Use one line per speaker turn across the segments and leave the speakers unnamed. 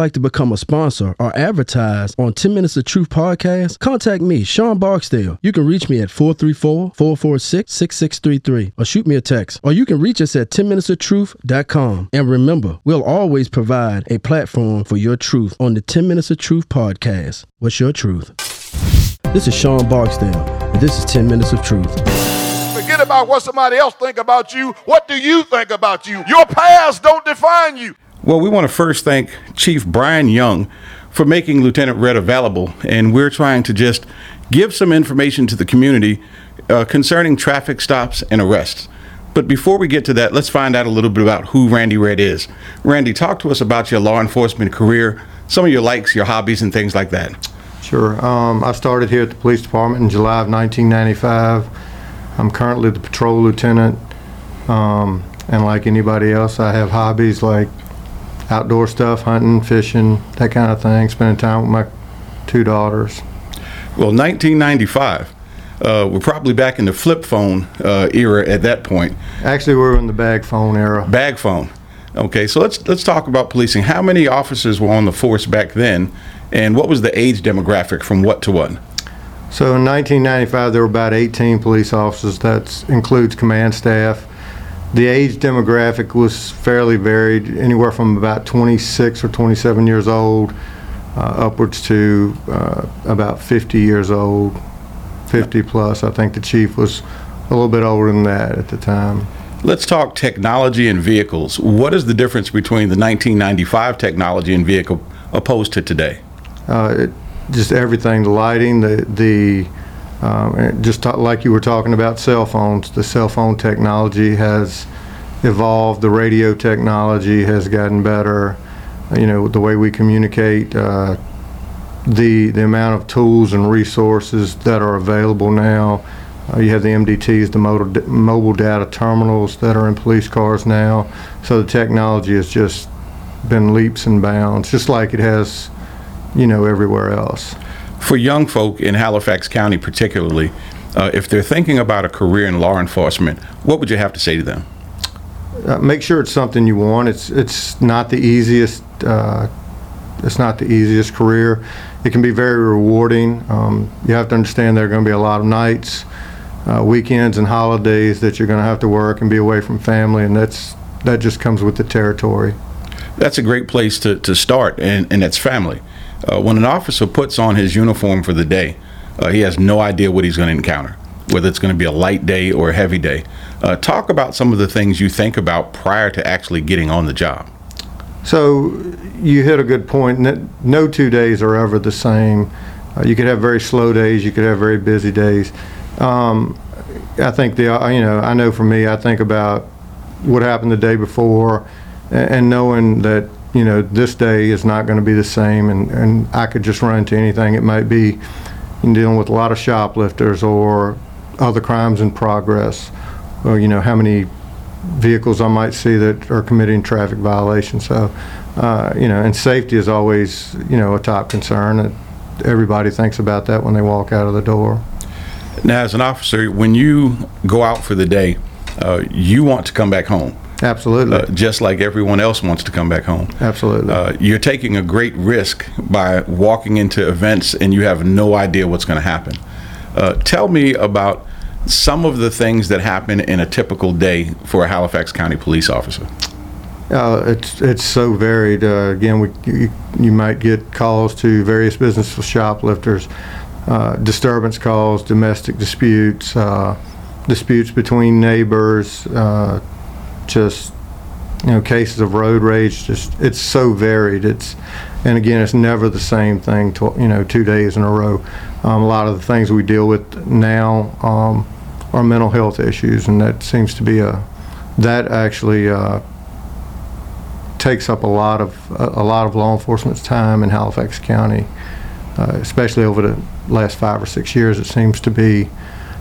like to become a sponsor or advertise on 10 Minutes of Truth podcast, contact me, Sean Barksdale. You can reach me at 434 446 6633 or shoot me a text. Or you can reach us at 10minutesoftruth.com. And remember, we'll always provide a platform for your truth on the 10 Minutes of Truth podcast. What's your truth? This is Sean Barksdale, and this is 10 Minutes of Truth.
Forget about what somebody else think about you. What do you think about you? Your past don't define you.
Well, we want to first thank Chief Brian Young for making Lieutenant Red available, and we're trying to just give some information to the community uh, concerning traffic stops and arrests. But before we get to that, let's find out a little bit about who Randy Red is. Randy, talk to us about your law enforcement career, some of your likes, your hobbies, and things like that.
Sure. Um, I started here at the police department in July of 1995. I'm currently the patrol lieutenant. Um, and like anybody else, I have hobbies like outdoor stuff, hunting, fishing, that kind of thing, spending time with my two daughters.
Well, 1995. Uh, we're probably back in the flip phone uh, era at that point.
Actually, we're in the bag phone era.
Bag phone. Okay, so let's let's talk about policing. How many officers were on the force back then, and what was the age demographic from what to what?
So in 1995, there were about 18 police officers. That includes command staff. The age demographic was fairly varied, anywhere from about 26 or 27 years old uh, upwards to uh, about 50 years old, 50 plus. I think the chief was a little bit older than that at the time.
Let's talk technology and vehicles. What is the difference between the 1995 technology and vehicle opposed to today?
Uh, it, just everything, the lighting, the, the um, just like you were talking about cell phones, the cell phone technology has evolved, the radio technology has gotten better, you know, the way we communicate, uh, the, the amount of tools and resources that are available now. Uh, you have the MDTs, the mobile, mobile data terminals that are in police cars now. So the technology has just been leaps and bounds, just like it has, you know, everywhere else.
For young folk in Halifax County, particularly, uh, if they're thinking about a career in law enforcement, what would you have to say to them?
Uh, make sure it's something you want. It's it's not the easiest. Uh, it's not the easiest career. It can be very rewarding. Um, you have to understand there are going to be a lot of nights, uh, weekends, and holidays that you're going to have to work and be away from family, and that's that just comes with the territory.
That's a great place to, to start, and, and it's family. Uh, when an officer puts on his uniform for the day, uh, he has no idea what he's going to encounter, whether it's going to be a light day or a heavy day. Uh, talk about some of the things you think about prior to actually getting on the job.
So you hit a good point. No two days are ever the same. Uh, you could have very slow days. You could have very busy days. Um, I think the uh, you know I know for me I think about what happened the day before, and, and knowing that you know this day is not going to be the same, and, and I could just run into anything. It might be dealing with a lot of shoplifters or other crimes in progress, or you know how many vehicles I might see that are committing traffic violations. So, uh, you know, and safety is always, you know, a top concern. That Everybody thinks about that when they walk out of the door.
Now, as an officer, when you go out for the day, uh, you want to come back home,
Absolutely.
uh, just like everyone else wants to come back home.
Absolutely.
Uh, you're taking a great risk by walking into events and you have no idea what's going to happen. Uh, tell me about some of the things that happen in a typical day for a Halifax County police officer.
Uh, it's it's so varied. Uh, again, we you, you might get calls to various business shoplifters, uh, disturbance calls, domestic disputes, uh, disputes between neighbors, uh, just you know cases of road rage. Just it's so varied. It's and again, it's never the same thing. To, you know, two days in a row. Um, a lot of the things we deal with now um, are mental health issues, and that seems to be a that actually uh, takes up a lot of a, a lot of law enforcement's time in Halifax County, uh, especially over the last five or six years. It seems to be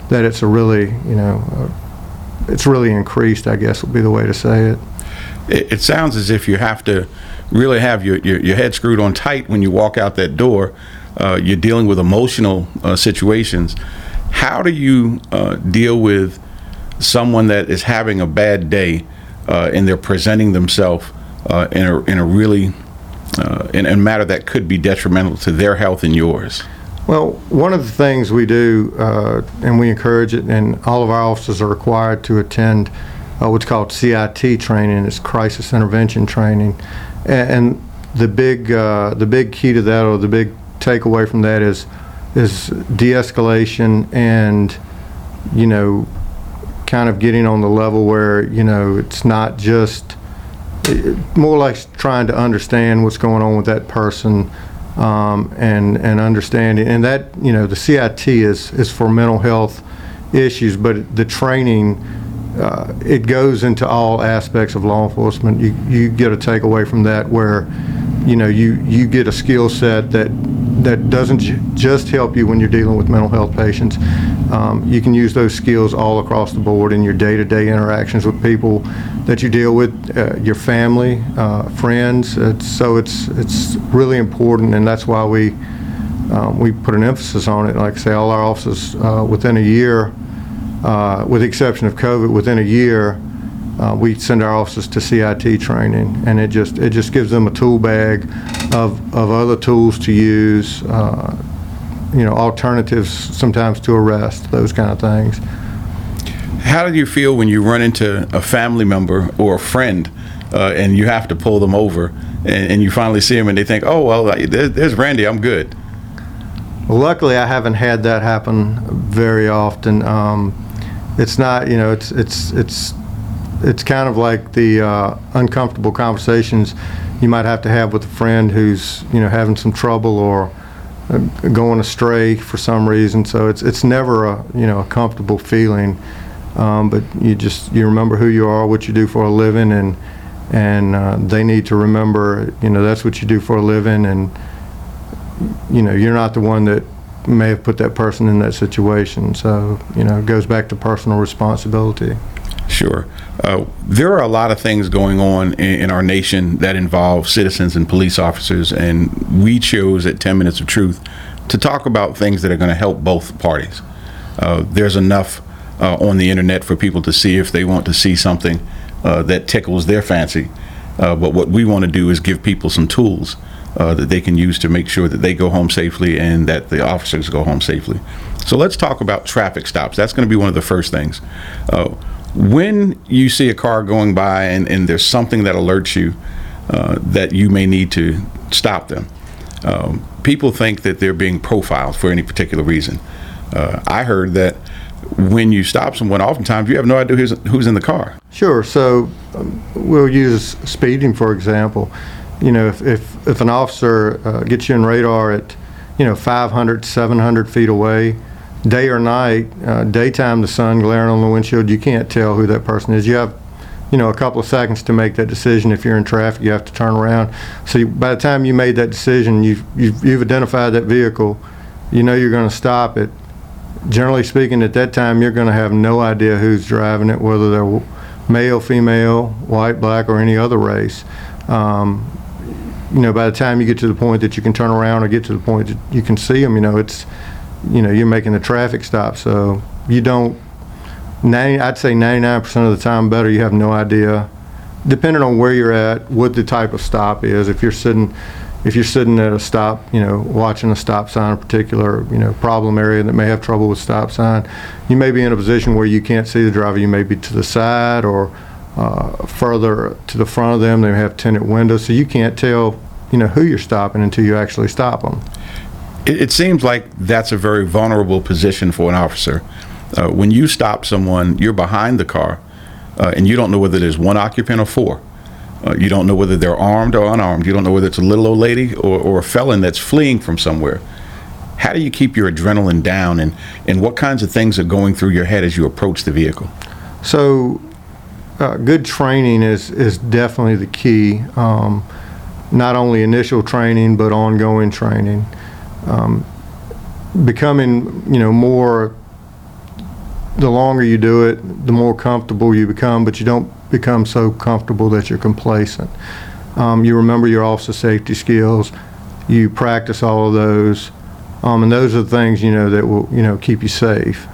that it's a really you know uh, it's really increased. I guess would be the way to say it.
It, it sounds as if you have to really have your, your, your head screwed on tight when you walk out that door. Uh, you're dealing with emotional uh, situations. How do you uh, deal with someone that is having a bad day uh, and they're presenting themselves uh, in, a, in a really uh, in a matter that could be detrimental to their health and yours?
Well, one of the things we do, uh, and we encourage it, and all of our officers are required to attend uh, what's called CIT training. It's crisis intervention training, and, and the big uh, the big key to that, or the big takeaway from that, is is de-escalation and you know kind of getting on the level where you know it's not just it, more like trying to understand what's going on with that person um, and and understanding and that you know the CIT is is for mental health issues but the training uh, it goes into all aspects of law enforcement. You you get a takeaway from that where you know you you get a skill set that that doesn't j- just help you when you're dealing with mental health patients. Um, you can use those skills all across the board in your day-to-day interactions with people that you deal with, uh, your family, uh, friends. It's, so it's it's really important, and that's why we um, we put an emphasis on it. Like I say, all our officers uh, within a year, uh, with the exception of COVID, within a year uh, we send our officers to CIT training, and it just it just gives them a tool bag of, of other tools to use, uh, you know, alternatives sometimes to arrest, those kind of things.
How do you feel when you run into a family member or a friend uh, and you have to pull them over and, and, you finally see them and they think, oh, well, there's Randy, I'm good?
Well, luckily, I haven't had that happen very often. Um, it's not, you know, it's, it's, it's, it's kind of like the uh, uncomfortable conversations you might have to have with a friend who's you know having some trouble or uh, going astray for some reason. So it's it's never a you know a comfortable feeling, um, but you just you remember who you are, what you do for a living, and and uh, they need to remember you know that's what you do for a living, and you know you're not the one that may have put that person in that situation. So you know it goes back to personal responsibility.
Sure. Uh, there are a lot of things going on in, in, our nation that involve citizens and police officers, and we chose at 10 Minutes of Truth to talk about things that are going to help both parties. Uh, there's enough uh, on the internet for people to see if they want to see something uh, that tickles their fancy. Uh, but what we want to do is give people some tools uh, that they can use to make sure that they go home safely and that the officers go home safely. So let's talk about traffic stops. That's going to be one of the first things when you see a car going by and, and there's something that alerts you uh, that you may need to stop them, um, people think that they're being profiled for any particular reason. Uh, I heard that when you stop someone, oftentimes you have no idea who's, who's in the car.
Sure. So um, we'll use speeding, for example. You know, if, if, if an officer uh, gets you in radar at, you know, 500, 700 feet away, day or night, uh, daytime, the sun glaring on the windshield, you can't tell who that person is. You have, you know, a couple of seconds to make that decision. If you're in traffic, you have to turn around. So you, by the time you made that decision, you've, you've, you've identified that vehicle. You know you're going to stop it. Generally speaking, at that time, you're going to have no idea who's driving it, whether they're male, female, white, black, or any other race. Um, you know, by the time you get to the point that you can turn around or get to the point that you can see them, you know, it's you know, you're making a traffic stop, so you don't, 90, I'd say 99% of the time better, you have no idea, depending on where you're at, what the type of stop is. If you're sitting, if you're sitting at a stop, you know, watching a stop sign, a particular, you know, problem area that may have trouble with stop sign, you may be in a position where you can't see the driver. You may be to the side or uh, further to the front of them. They have tinted windows, so you can't tell, you know, who you're stopping until you actually stop them
it, it, seems like that's a very vulnerable position for an officer. Uh, when you stop someone, you're behind the car, uh, and you don't know whether there's one occupant or four. Uh, you don't know whether they're armed or unarmed. You don't know whether it's a little old lady or, or a felon that's fleeing from somewhere. How do you keep your adrenaline down, and, and what kinds of things are going through your head as you approach the vehicle?
So, uh, good training is, is definitely the key. Um, not only initial training, but ongoing training um, becoming, you know, more, the longer you do it, the more comfortable you become, but you don't become so comfortable that you're complacent. Um, you remember your officer safety skills, you practice all of those, um, and those are the things, you know, that will, you know, keep you safe.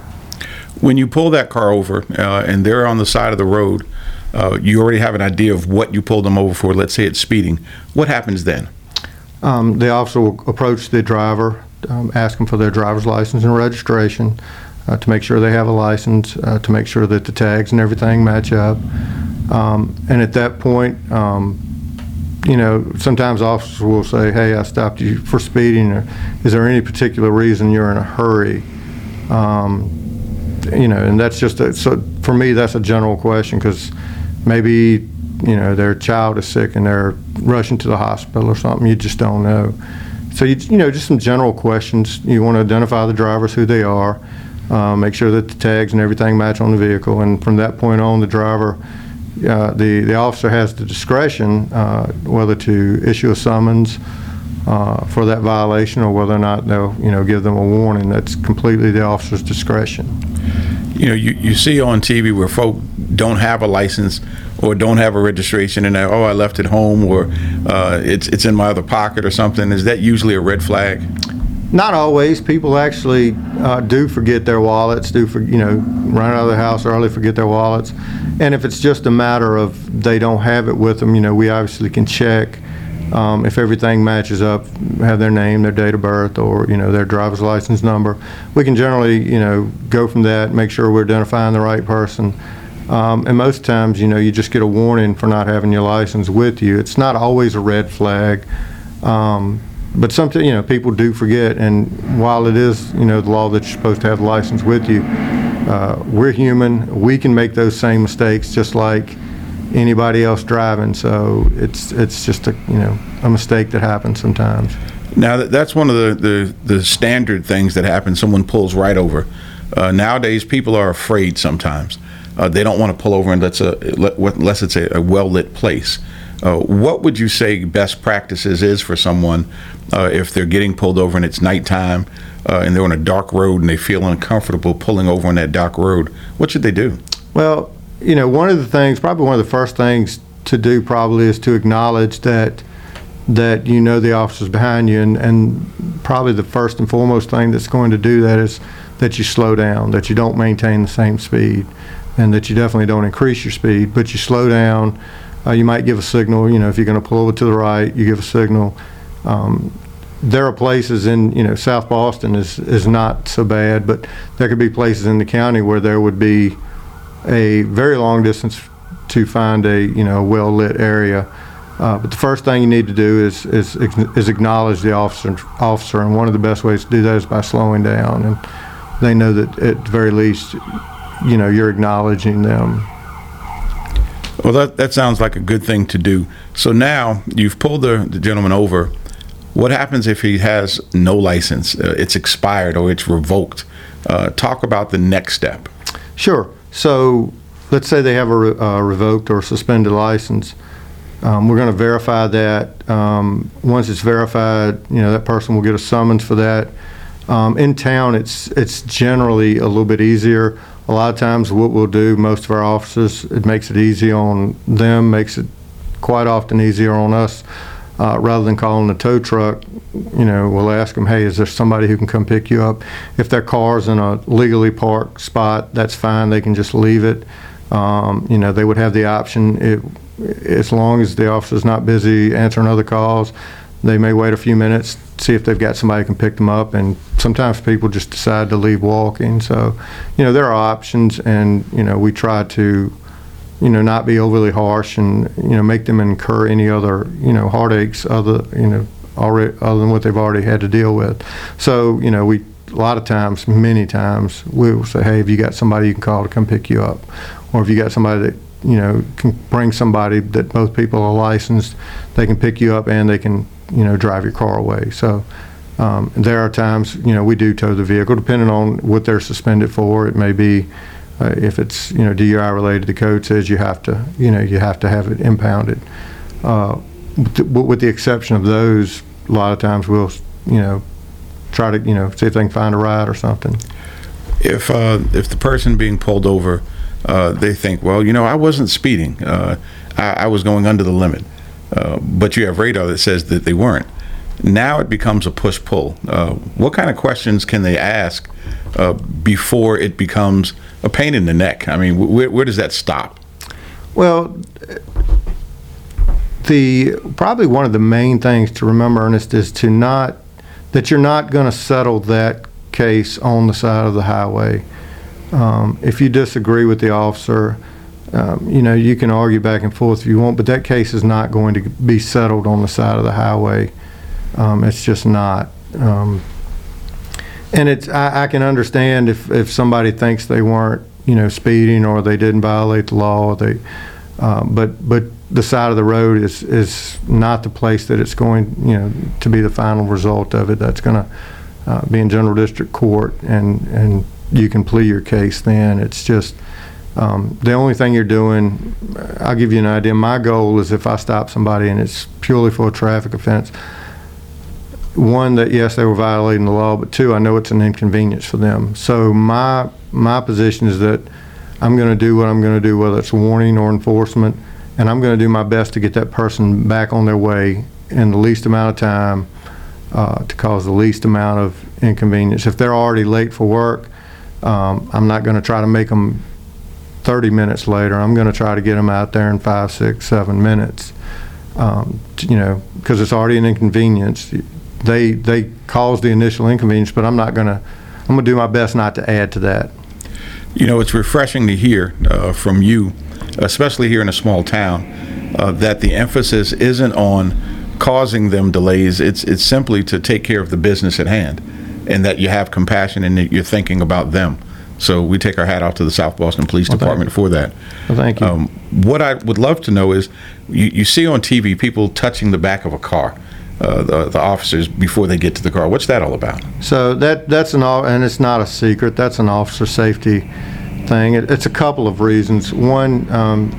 When you pull that car over uh, and they're on the side of the road, uh, you already have an idea of what you pulled them over for. Let's say it's speeding. What happens then?
Um, the officer will approach the driver, um, ask them for their driver's license and registration uh, to make sure they have a license, uh, to make sure that the tags and everything match up. Um, and at that point, um, you know, sometimes officers will say, "Hey, I stopped you for speeding," or "Is there any particular reason you're in a hurry?" Um, you know, and that's just a, so for me, that's a general question because maybe you know their child is sick and they're rushing to the hospital or something. You just don't know. So you you know just some general questions. You want to identify the drivers, who they are, uh, make sure that the tags and everything match on the vehicle, and from that point on, the driver. Uh, the the officer has the discretion uh, whether to issue a summons uh, for that violation or whether or not they'll you know give them a warning. That's completely the officer's discretion.
You know, you, you see on TV where folk don't have a license or don't have a registration and oh, I left it home or uh, it's, it's in my other pocket or something. Is that usually a red flag?
Not always. People actually uh, do forget their wallets, do for, you know, run out of the house early, forget their wallets. And if it's just a matter of they don't have it with them, you know, we obviously can check um, if everything matches up, have their name, their date of birth, or, you know, their driver's license number. We can generally, you know, go from that, make sure we're identifying the right person. Um, and most times, you know, you just get a warning for not having your license with you. It's not always a red flag. Um, but something, you know, people do forget, and while it is, you know, the law that you're supposed to have the license with you, uh, we're human. We can make those same mistakes just like anybody else driving. So it's it's just a you know a mistake that happens sometimes.
Now, that- that's one of the, the, the standard things that happens. Someone pulls right over. Uh, nowadays, people are afraid sometimes. Uh, they don't want to pull over unless, a, unless it's a, a well lit place. Uh, what would you say best practices is for someone uh, if they're getting pulled over and it's nighttime uh, and they're on a dark road and they feel uncomfortable pulling over on that dark road? What should they do?
Well, you know, one of the things, probably one of the first things to do probably is to acknowledge that that you know the officers behind you, and, and probably the first and foremost thing that's going to do that is that you slow down, that you don't maintain the same speed, and that you definitely don't increase your speed, but you slow down. Uh, you might give a signal, you know, if you're going to pull over to the right, you give a signal. Um, there are places in, you know, South Boston is, is not so bad, but there could be places in the county where there would be a very long distance to find a, you know, well-lit area. Uh, But the first thing you need to do is, is is acknowledge the officer, officer, and one of the best ways to do that is by slowing down. And they know that at the very least, you know, you're acknowledging them.
Well, that, that sounds like a good thing to do. So now you've pulled the, the gentleman over. What happens if he has no license? Uh, it's expired or it's revoked? Uh, talk about the next step.
Sure. So let's say they have a re- uh, revoked or suspended license. Um, We're going to verify that. Um, Once it's verified, you know, that person will get a summons for that. Um, In town, it's, it's generally a little bit easier. A lot of times, what we'll do, most of our officers, it makes it easy on them, makes it quite often easier on us. Uh, Rather than calling the tow truck, you know, we'll ask them, hey, is there somebody who can come pick you up? If their car's in a legally parked spot, that's fine, they can just leave it. Um, You know, they would have the option, it- as long as the officer's not busy answering other calls, they may wait a few minutes, see if they've got somebody who can pick them up, and sometimes people just decide to leave walking. So, you know, there are options, and, you know, we try to, you know, not be overly harsh and, you know, make them incur any other, you know, heartaches other, you know, already, other than what they've already had to deal with. So, you know, we, a lot of times, many times, we will say, hey, have you got somebody you can call to come pick you up? Or if you got somebody that, you know, can bring somebody that both people are licensed, they can pick you up and they can, you know, drive your car away. So, um, there are times, you know, we do tow the vehicle, depending on what they're suspended for. It may be, uh, if it's, you know, DUI related, the code says you have to, you know, you have to have it impounded. Uh, with the- With the exception of those, a lot of times we'll, you know, try to, you know, see if they can find a ride or something.
If uh, if the person being pulled over, uh, they think, well, you know, I wasn't speeding, uh, I, I was going under the limit, uh, but you have radar that says that they weren't. Now it becomes a push pull. Uh, what kind of questions can they ask uh, before it becomes a pain in the neck? I mean, wh- where, does that stop?
Well, the probably one of the main things to remember, Ernest, is to not that you're not going to settle that case on the side of the highway. Um, if you disagree with the officer, um, you know you can argue back and forth if you want, but that case is not going to be settled on the side of the highway. Um, it's just not. Um, and it's I, I can understand if, if somebody thinks they weren't you know speeding or they didn't violate the law. They, uh, but but the side of the road is is not the place that it's going you know to be the final result of it. That's going to uh, be in general district court and and you can plea your case then. It's just. Um, the only thing you're doing, I'll give you an idea. My goal is if I stop somebody and it's purely for a traffic offense, one that yes they were violating the law, but two I know it's an inconvenience for them. So my my position is that I'm going to do what I'm going to do, whether it's warning or enforcement, and I'm going to do my best to get that person back on their way in the least amount of time uh, to cause the least amount of inconvenience. If they're already late for work, um, I'm not going to try to make them 30 minutes later. I'm going to try to get them out there in five, six, seven minutes. Um, you know, because it's already an inconvenience. They they caused the initial inconvenience, but I'm not going to. I'm going to do my best not to add to that.
You know, it's refreshing to hear uh, from you, especially here in a small town, uh, that the emphasis isn't on causing them delays. It's it's simply to take care of the business at hand, and that you have compassion and that you're thinking about them. So we take our hat off to the South Boston Police
Well,
Department for that.
Well, thank you.
Um, what I would love to know is, you, you see on TV people touching the back of a car, uh, the, the officers before they get to the car. What's that all about?
So that that's an and it's not a secret. That's an officer safety thing. It, it's a couple of reasons. One, um,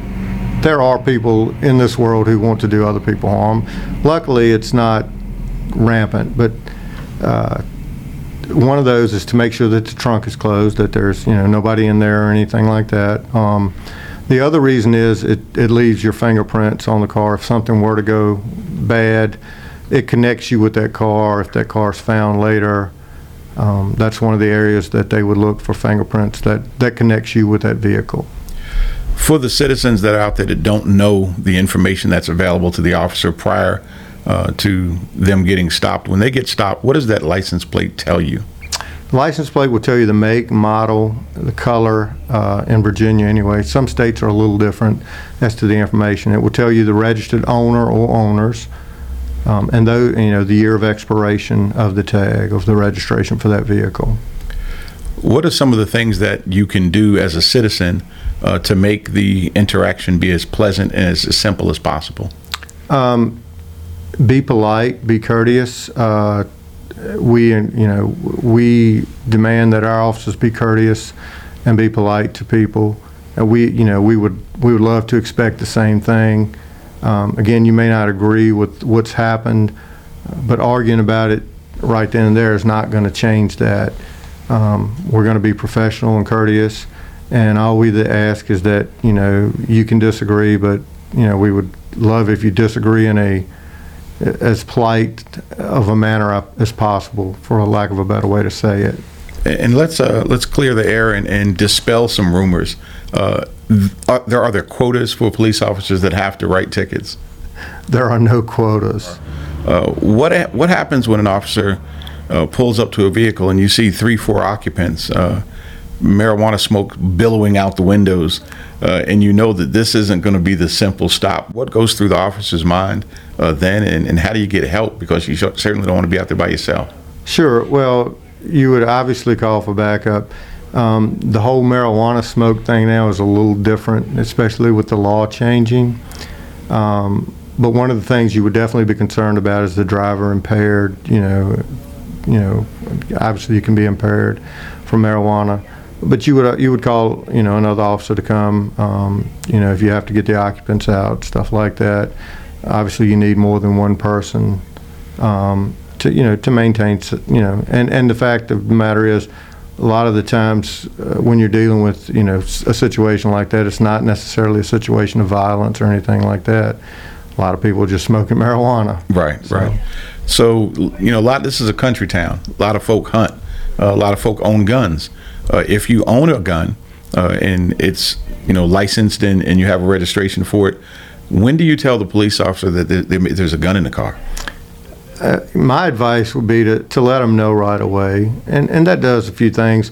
there are people in this world who want to do other people harm. Luckily, it's not rampant, but uh, one of those is to make sure that the trunk is closed, that there's you know nobody in there or anything like that. Um, the other reason is it, it leaves your fingerprints on the car. If something were to go bad, it connects you with that car. If that car's found later, um, that's one of the areas that they would look for fingerprints that, that connects you with that vehicle.
For the citizens that are out there that don't know the information that's available to the officer prior uh, to them getting stopped, when they get stopped, what does that license plate tell you?
The license plate will tell you the make, model, the color, uh, in Virginia anyway. Some states are a little different as to the information. It will tell you the registered owner or owners, um, and though, you know, the year of expiration of the tag, of the registration for that vehicle.
What are some of the things that you can do as a citizen uh, to make the interaction be as pleasant and as, as simple as possible?
Um, be polite, be courteous. Uh, we, you know, we demand that our officers be courteous and be polite to people. And we, you know, we would we would love to expect the same thing. Um, again, you may not agree with what's happened, but arguing about it right then and there is not going to change that. Um, we're going to be professional and courteous, and all we ask is that you know you can disagree, but you know we would love if you disagree in a as polite of a manner as possible, for a lack of a better way to say it.
And let's uh, let's clear the air and, and dispel some rumors. Uh, th- are, there are there quotas for police officers that have to write tickets.
There are no quotas.
Uh, what ha- what happens when an officer uh, pulls up to a vehicle and you see three four occupants, uh, marijuana smoke billowing out the windows, uh, and you know that this isn't going to be the simple stop? What goes through the officer's mind uh, then, and, and how do you get help because you certainly don't want to be out there by yourself?
Sure. Well, you would obviously call for backup. Um, the whole marijuana smoke thing now is a little different, especially with the law changing. Um, but one of the things you would definitely be concerned about is the driver impaired. You know, you know, obviously you can be impaired from marijuana, but you would uh, you would call you know another officer to come. Um, you know, if you have to get the occupants out, stuff like that. Obviously, you need more than one person um, to you know to maintain you know and and the fact of the matter is a lot of the times uh, when you're dealing with you know a situation like that it's not necessarily a situation of violence or anything like that a lot of people are just smoking marijuana
Right,
So-
right. So you know, a lot. This is a country town. A lot of folk hunt. Uh, a lot of folk own guns. Uh, if you own a gun uh, and it's you know licensed and, and you have a registration for it, When do you tell the police officer that there- there- there's a gun in the car?
Uh, my advice would be to, to let them know right away, and and that does a few things.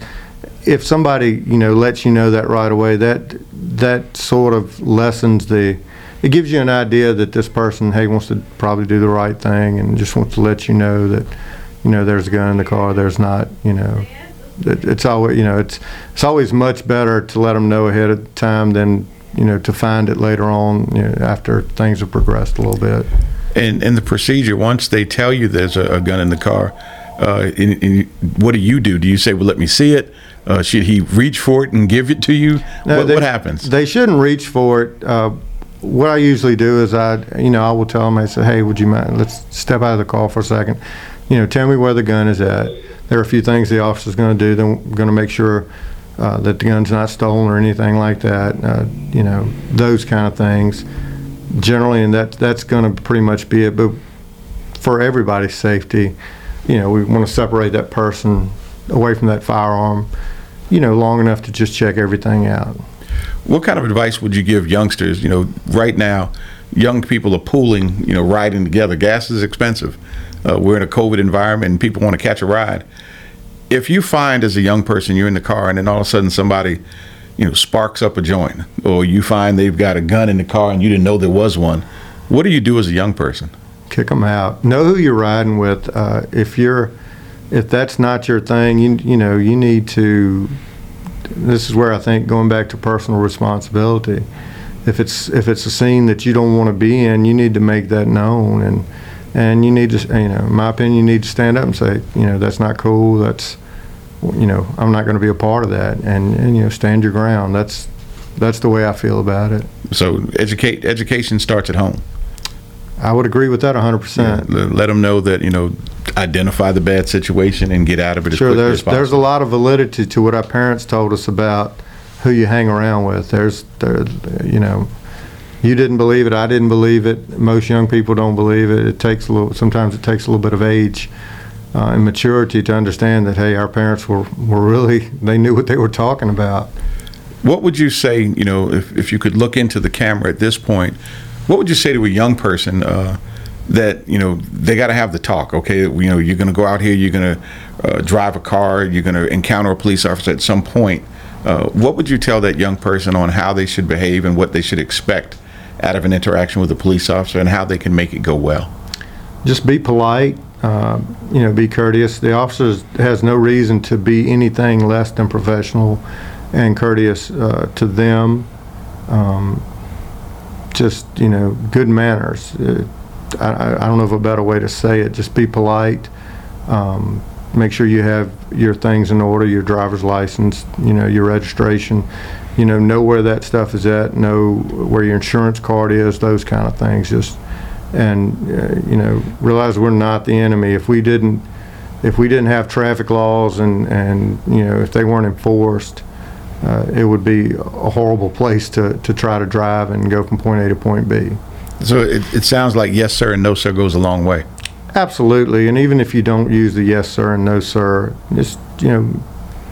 If somebody you know lets you know that right away, that that sort of lessens the. It gives you an idea that this person, hey, wants to probably do the right thing, and just wants to let you know that, you know, there's a gun in the car. There's not, you know, it, it's always, you know, it's it's always much better to let them know ahead of time than you know to find it later on you know, after things have progressed a little bit.
And in the procedure, once they tell you there's a, a gun in the car, uh, in, in, what do you do? Do you say, "Well, let me see it"? Uh, should he reach for it and give it to you?
No,
what,
they-
what happens?
They shouldn't reach for it. Uh, what I usually do is I, you know, I will tell them, I say, hey, would you mind, let's step out of the car for a second. You know, tell me where the gun is at. There are a few things the officer's going to do. Then we're going to make sure uh, that the gun's not stolen or anything like that. Uh, you know, those kind of things. Generally, and that that's going to pretty much be it. But for everybody's safety, you know, we want to separate that person away from that firearm. You know, long enough to just check everything out.
What kind of advice would you give youngsters? You know, right now, young people are pooling, you know, riding together. Gas is expensive. Uh, we're in a COVID environment and people want to catch a ride. If you find as a young person you're in the car and then all of a sudden somebody, you know, sparks up a joint, or you find they've got a gun in the car and you didn't know there was one, what do you do as a young person?
kick them out. Know who you're riding with. Uh, if you're, if that's not your thing, you you know you need to. This is where I think going back to personal responsibility. If it's if it's a scene that you don't want to be in, you need to make that known, and and you need to, you know, in my opinion, you need to stand up and say, you know, that's not cool. That's, you know, I'm not going to be a part of that, and, and you know, stand your ground. That's that's the way I feel about it.
So educate education starts at home.
I would agree with that 100%.
Let let them know that you know identify the bad situation and get out of it as
Sure,
quickly
there's
as possible.
there's a lot of validity to what our parents told us about who you hang around with. There's there, you know, you didn't believe it, I didn't believe it. Most young people don't believe it. It takes a little. Sometimes it takes a little bit of age uh, and maturity to understand that hey, our parents were were really they knew what they were talking about.
What would you say, you know, if, if you could look into the camera at this point, what would you say to a young person uh, that, you know, they got to have the talk, okay? You know, you're going to go out here, you're going to uh, drive a car, you're going to encounter a police officer at some point. Uh, what would you tell that young person on how they should behave and what they should expect out of an interaction with a police officer and how they can make it go well?
Just be polite. Uh, you know, be courteous. The officer has no reason to be anything less than professional and courteous uh, to them. Um, just you know, good manners. Uh, I, I don't know of a better way to say it. Just be polite. Um, make sure you have your things in order, your driver's license, you know, your registration. You know, know where that stuff is at. Know where your insurance card is. Those kind of things. Just and uh, you know realize we're not the enemy. If we didn't, if we didn't have traffic laws and and you know if they weren't enforced, uh, it would be a horrible place to to try to drive and go from point A to point B.
So it, it sounds like yes, sir, and no, sir goes a long way.
Absolutely, and even if you don't use the yes sir and no sir, just you know,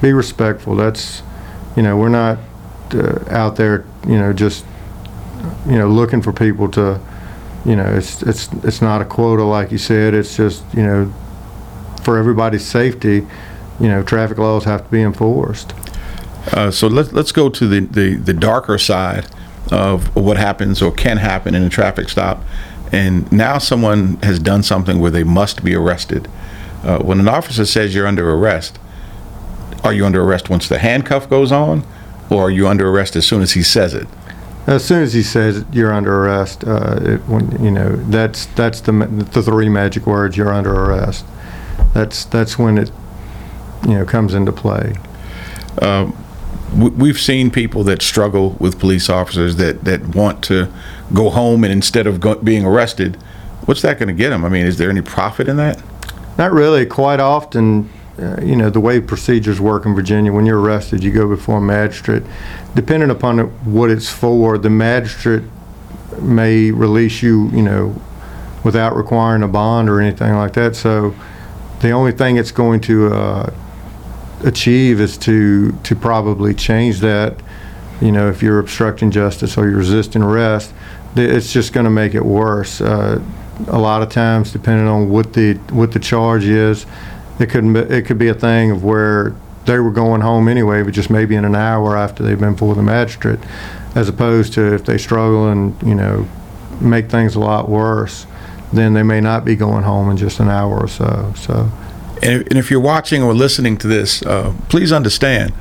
be respectful. That's you know we're not uh, out there you know just you know looking for people to you know it's it's it's not a quota like you said. It's just you know for everybody's safety, you know traffic laws have to be enforced.
Uh, so let's let's go to the, the, the darker side of what happens or can happen in a traffic stop. And now someone has done something where they must be arrested. Uh, when an officer says you're under arrest, are you under arrest once the handcuff goes on, or are you under arrest as soon as he says it?
As soon as he says you're under arrest, uh, it, when you know that's that's the the three magic words. You're under arrest. That's that's when it you know comes into play.
we- we've seen people that struggle with police officers that, that want to go home and instead of go, being arrested, what's that going to get them? I mean, is there any profit in that?
Not really. Quite often, uh, you know, the way procedures work in Virginia, when you're arrested, you go before a magistrate. Depending upon what it's for, the magistrate may release you, you know, without requiring a bond or anything like that. So the only thing it's going to uh, achieve is to to probably change that. You know, if you're obstructing justice or you're resisting arrest, it's just going to make it worse. Uh, a lot of times, depending on what the what the charge is, it could it could be a thing of where they were going home anyway, but just maybe in an hour after they've been before the magistrate, as opposed to if they struggle and you know make things a lot worse, then they may not be going home in just an hour or so. So.
And if, and if you're watching or listening to this, uh, please understand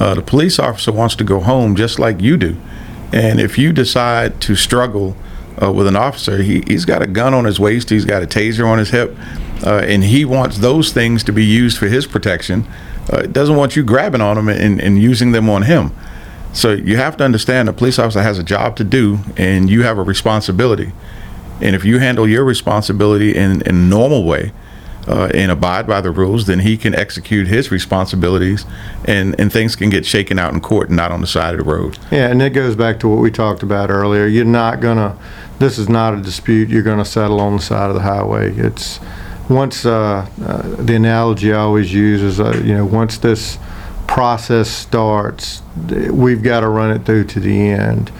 uh, the police officer wants to go home just like you do. And if you decide to struggle uh, with an officer, he, he's got a gun on his waist, he's got a taser on his hip, uh, and he wants those things to be used for his protection. Uh, doesn't want you grabbing on them and, and using them on him. So you have to understand a police officer has a job to do, and you have a responsibility. And if you handle your responsibility in, in a normal way, uh, and abide by the rules, then he can execute his responsibilities, and, and things can get shaken out in court, and not on the side of the road.
Yeah, and it goes back to what we talked about earlier. You're not gonna, this is not a dispute you're gonna settle on the side of the highway. It's, once, uh, uh, the analogy I always use is, uh, you know, once this process starts, we've got to run it through to the end.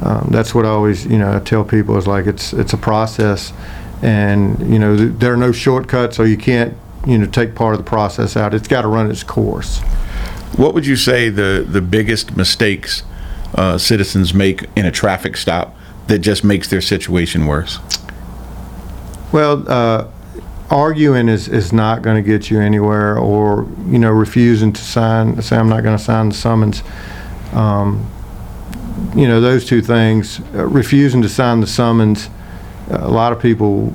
Um, That's what I always, you know, I tell people is like, it's, it's a process, and, you know, th- there are no shortcuts, so you can't, you know, take part of the process out. It's got to run its course.
What would you say the, the biggest mistakes uh, citizens make in a traffic stop that just makes their situation worse?
Well, uh, arguing is, is not going to get you anywhere, or, you know, refusing to sign, say, I'm not going to sign the summons. Um, You know, those two things, uh, refusing to sign the summons, a lot of people,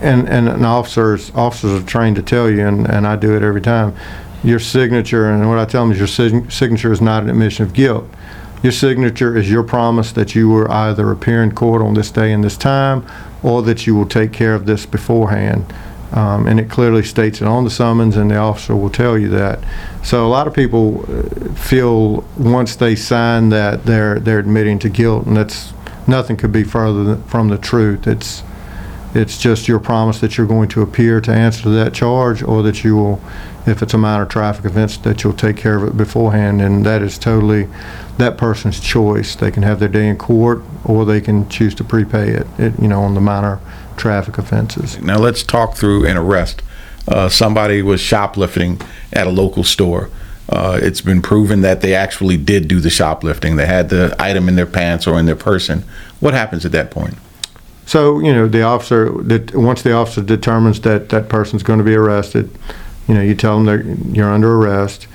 and, and and officers, officers are trained to tell you, and, and I do it every time, your signature, and what I tell them is your sig- signature is not an admission of guilt. Your signature is your promise that you will either appear in court on this day and this time, or that you will take care of this beforehand. Um, and it clearly states it on the summons, and the officer will tell you that. So a lot of people uh, feel once they sign that they're they're admitting to guilt, and that's nothing could be further from the truth. It's it's just your promise that you're going to appear to answer that charge, or that you will, if it's a minor traffic offense, that you'll take care of it beforehand, and that is totally that person's choice. They can have their day in court, or they can choose to prepay it, it, you know, on the minor traffic offenses.
Now let's talk through an arrest. Uh, somebody was shoplifting at a local store. Uh, it's been proven that they actually did do the shoplifting. They had the item in their pants or in their person. What happens at that point?
So, you know, the officer, once the officer determines that that person's going to be arrested, you know, you tell them that you're under arrest.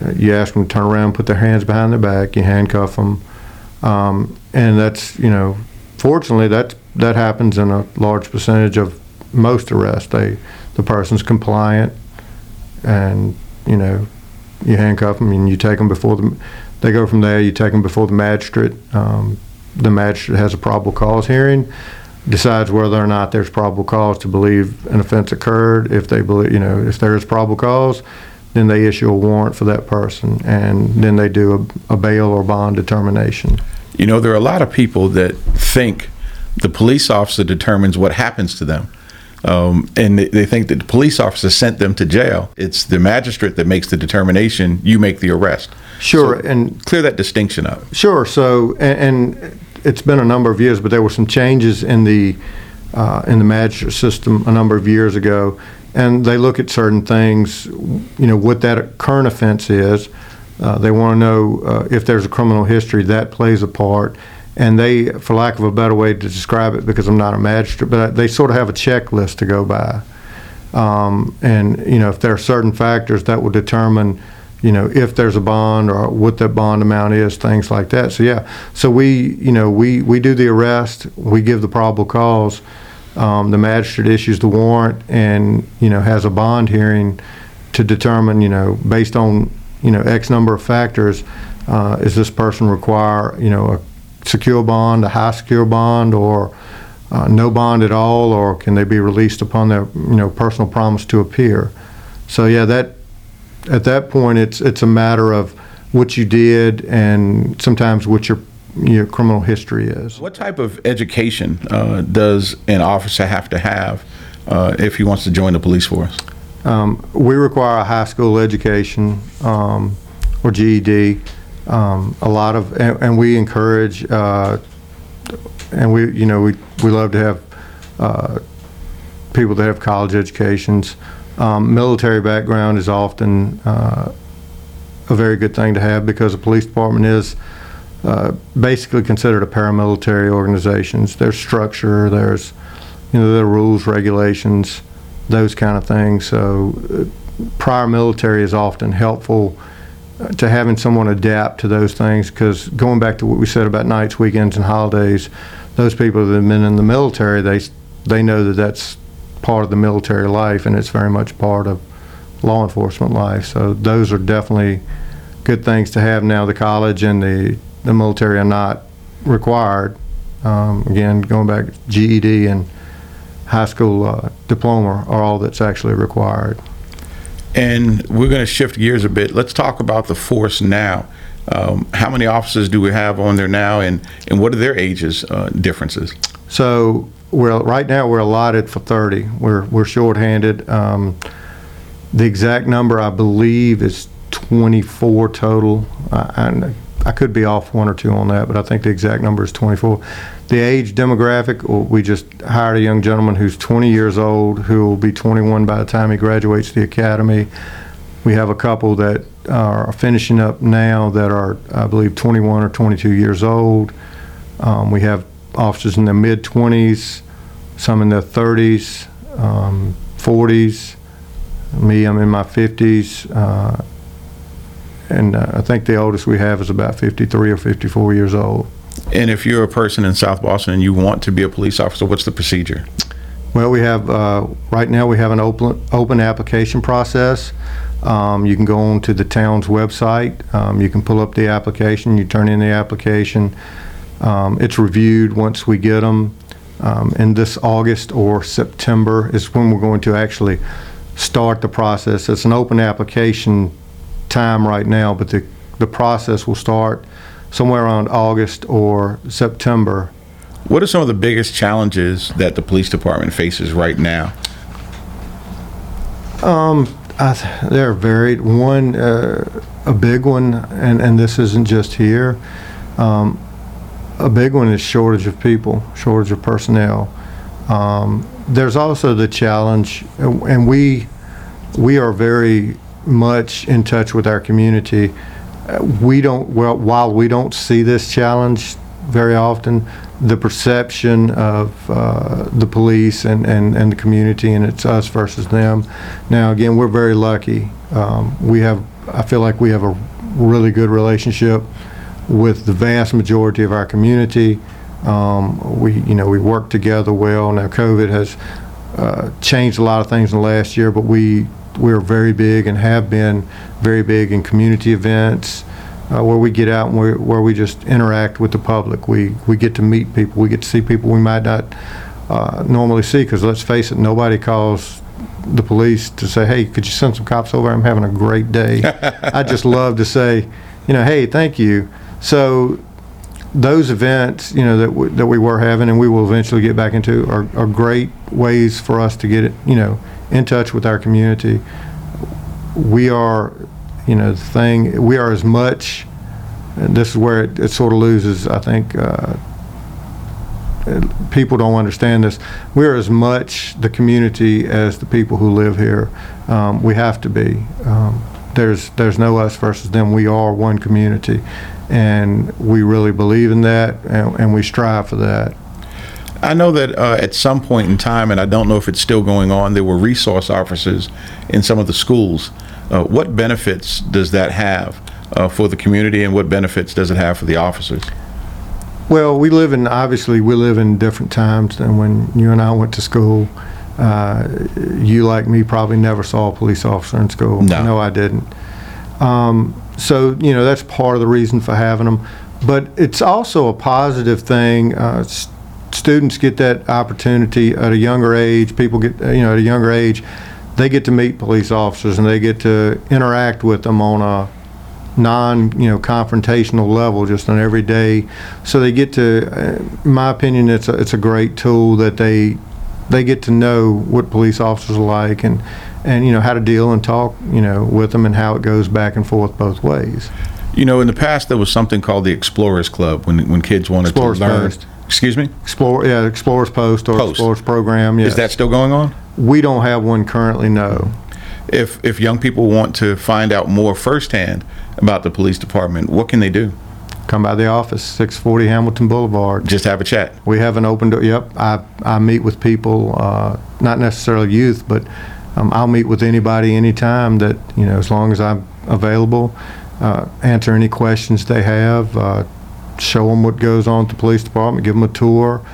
Uh, You ask them to turn around, put their hands behind their back, you handcuff them. Um, and that's, you know, fortunately, that, that happens in a large percentage of most arrests. They, the person's compliant and, you know, you handcuff them and you take them before the, they go from there, you take them before the magistrate. Um, the magistrate has a probable cause hearing, decides whether or not there's probable cause to believe an offense occurred. If they believe, you know, if there is probable cause, then they issue a warrant for that person, and then they do a, a bail or bond determination.
You know, there are a lot of people that think the police officer determines what happens to them. Um, and they, they think that the police officer sent them to jail. It's the magistrate that makes the determination. You make the arrest.
Sure,
So
and
clear that distinction up.
Sure. So, and, and it's been a number of years, but there were some changes in the uh, in the magistrate system a number of years ago, and they look at certain things. You know what that current offense is. Uh, they want to know uh, if there's a criminal history that plays a part, and they, for lack of a better way to describe it, because I'm not a magistrate, but they sort of have a checklist to go by. Um, and you know if there are certain factors that will determine you know, if there's a bond or what that bond amount is, things like that. So yeah, so we, you know, we, we do the arrest, we give the probable cause, um, the magistrate issues the warrant and, you know, has a bond hearing to determine, you know, based on, you know, X number of factors, uh, is this person require, you know, a secure bond, a high secure bond, or uh, no bond at all, or can they be released upon their, you know, personal promise to appear? So yeah, that, at that point, it's it's a matter of what you did and sometimes what your your criminal history is.
What type of education uh, does an officer have to have uh, if he wants to join the police force?
Um, we require a high school education um, or GED. Um, a lot of, and, and we encourage uh, and we, you know, we, we love to have uh, people that have college educations. Um, military background is often uh, a very good thing to have because the police department is uh, basically considered a paramilitary organization. There's structure, there's, you know, there are rules, regulations, those kind of things. So uh, prior military is often helpful to having someone adapt to those things because going back to what we said about nights, weekends, and holidays, those people that have been in the military, they they know that that's part of the military life and it's very much part of law enforcement life. So those are definitely good things to have now. The college and the the military are not required. Um, again, going back, GED and high school uh, diploma are all that's actually required.
And we're going to shift gears a bit. Let's talk about the force now. Um, how many officers do we have on there now, and, and what are their ages uh, differences?
So we're right now we're allotted for 30. We're we're shorthanded. Um, the exact number I believe is 24 total. I, I, could be off one or two on that, but I think the exact number is 24. The age demographic, we just hired a young gentleman who's 20 years old, who will be 21 by the time he graduates the academy. We have a couple that are finishing up now that are, I believe, 21 or 22 years old. Um, we have officers in their mid 20s, some in their 30s, um, 40s. Me, I'm in my 50s. Uh, and uh, I think the oldest we have is about 53 or 54 years old.
And if you're a person in South Boston and you want to be a police officer, what's the procedure?
Well, we have, uh, right now, we have an open, open application process. Um, you can go on to the town's website. Um, you can pull up the application, you turn in the application. Um, it's reviewed once we get them. Um, and this August or September is when we're going to actually start the process. It's an open application time right now, but the, the process will start somewhere around August or September.
What are some of the biggest challenges that the police department faces right now?
Um, I th- they're varied. One, uh, a big one, and, and this isn't just here. Um, a big one is shortage of people, shortage of personnel. Um, there's also the challenge, and we we are very much in touch with our community. Uh, we don't well while we don't see this challenge very often, the perception of uh, the police and, and, and the community and it's us versus them. Now again, we're very lucky. Um, we have I feel like we have a really good relationship with the vast majority of our community. Um, we you know we work together well. Now COVID has uh, changed a lot of things in the last year, but we we're very big and have been very big in community events uh, where we get out and where, where we just interact with the public. We, we get to meet people. We get to see people we might not uh, normally see because let's face it, nobody calls the police to say, hey, could you send some cops over? I'm having a great day. I just love to say, you know, hey, thank you. So those events, you know, that we, that we were having and we will eventually get back into are, are great ways for us to get it, you know, in touch with our community. We are, you know, the thing, we are as much, this is where it, it sort of loses, I think, uh, people don't understand this. We're as much the community as the people who live here. Um, we have to be. Um, there's there's no us versus them. We are one community, and we really believe in that, and, and we strive for that.
I know that uh, at some point in time, and I don't know if it's still going on, there were resource officers in some of the schools. Uh, what benefits does that have uh, for the community, and what benefits does it have for the officers?
Well, we live in obviously we live in different times than when you and I went to school. Uh, you, like me, probably never saw a police officer in school.
No.
I didn't. Um, so you know that's part of the reason for having them. But it's also a positive thing. Uh, students get that opportunity at a younger age. People get uh, you know at a younger age, they get to meet police officers and they get to interact with them on a non you know confrontational level just on every day so they get to uh, in my opinion it's a, it's a great tool that they they get to know what police officers are like and and you know how to deal and talk you know with them and how it goes back and forth both ways
You know, in the past, there was something called the Explorers Club when, when kids wanted
Explorers
to learn.
Fest.
Excuse me?
Explore, yeah, Explorers Post or
Post.
Explorers Program, yes.
Is that still going on?
We don't have one currently, no.
If if young people want to find out more firsthand about the police department, what can they do?
Come by the office, 640 Hamilton Boulevard.
Just have a chat.
We have an open door, yep. I, I meet with people, uh, not necessarily youth, but um, I'll meet with anybody anytime that, you know, as long as I'm available, uh, answer any questions they have, uh, show them what goes on at the police department, give them a tour,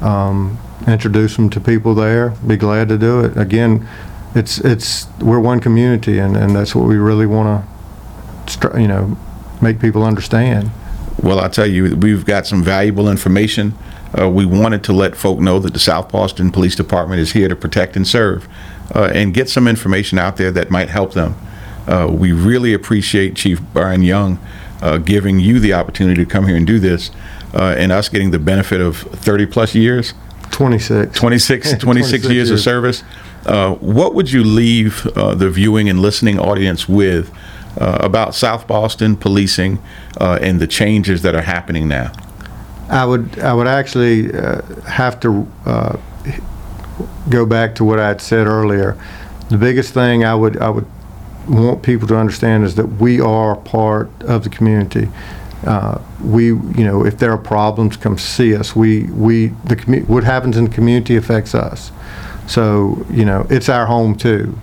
um, introduce them to people there, be glad to do it. Again, it's, it's, we're one community and, and that's what we really want to, you know, make people understand.
Well, I'll tell you, we've got some valuable information. Uh, we wanted to let folk know that the South Boston Police Department is here to protect and serve uh, and get some information out there that might help them. Uh, we really appreciate Chief Brian Young uh, giving you the opportunity to come here and do this uh, and us getting the benefit of 30 plus years,
26.
26, 26 years of service. Uh, what would you leave uh, the viewing and listening audience with uh, about South Boston policing uh, and the changes that are happening now?
I would, I would actually uh, have to uh, go back to what I had said earlier. The biggest thing I would, I would want people to understand is that we are part of the community. Uh, we, you know, if there are problems, come see us. We, we, the commu- what happens in the community affects us. So, you know, it's our home too.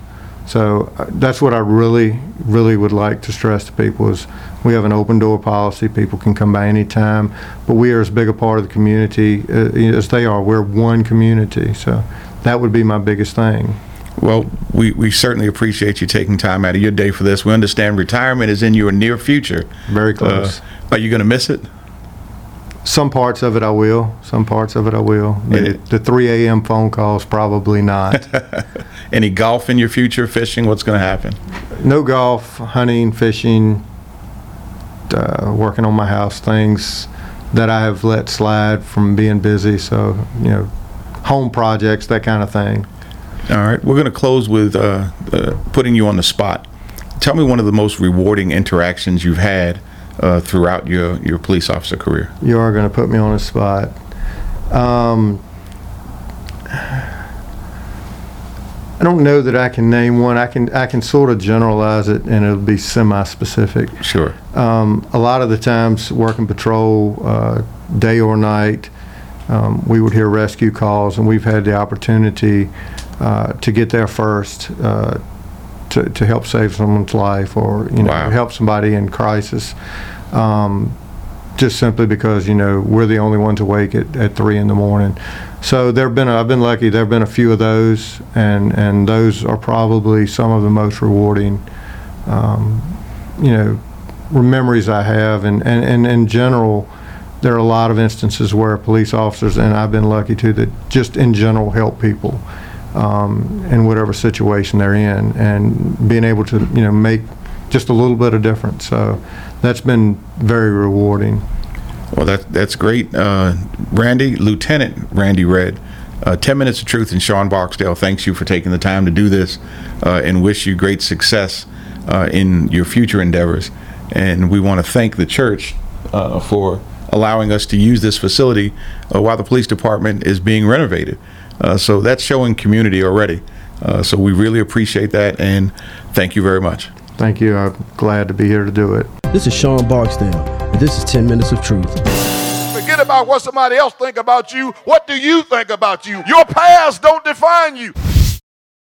So uh, that's what I really, really would like to stress to people is we have an open door policy. People can come by anytime, but we are as big a part of the community uh, as they are. We're one community. So that would be my biggest thing.
Well, we, we certainly appreciate you taking time out of your day for this. We understand retirement is in your near future.
Very close.
Uh, are you going to miss it?
Some parts of it I will. Some parts of it I will. The 3 a.m. phone calls, probably not.
Any golf in your future, fishing? What's going to happen?
no golf, hunting, fishing, uh, working on my house, things that I have let slide from being busy. So, you know, home projects, that kind of thing.
All right, we're going to close with uh, uh, putting you on the spot. Tell me one of the most rewarding interactions you've had uh, throughout your, your police officer career.
You are going to put me on the spot. Um, I don't know that I can name one. I can I can sort of generalize it, and it'll be semi-specific.
Sure.
Um, a lot of the times, working patrol, uh, day or night, um, we would hear rescue calls, and we've had the opportunity uh, to get there first uh, to, to help save someone's life or you know
Wow.
help somebody in crisis. Um, just simply because you know we're the only ones awake at, at three in the morning. So there've been a, I've been lucky. There've been a few of those, and and those are probably some of the most rewarding. Um, you know, memories I have, and, and, and in general, there are a lot of instances where police officers, and I've been lucky too, that just in general help people um, in whatever situation they're in, and being able to you know make just a little bit of difference. So that's been very rewarding.
Well, that, that's great. Uh, Randy, Lieutenant Randy Red, uh, 10 Minutes of Truth and Sean Barksdale thanks you for taking the time to do this uh, and wish you great success uh, in your future endeavors. And we want to thank the church uh, for allowing us to use this facility uh, while the police department is being renovated. Uh, so that's showing community already. Uh, so we really appreciate that and thank you very much.
Thank you. I'm glad to be here to do it.
This is Sean Barksdale, and this is 10 Minutes of Truth.
Forget about what somebody else think about you. What do you think about you? Your past don't define you.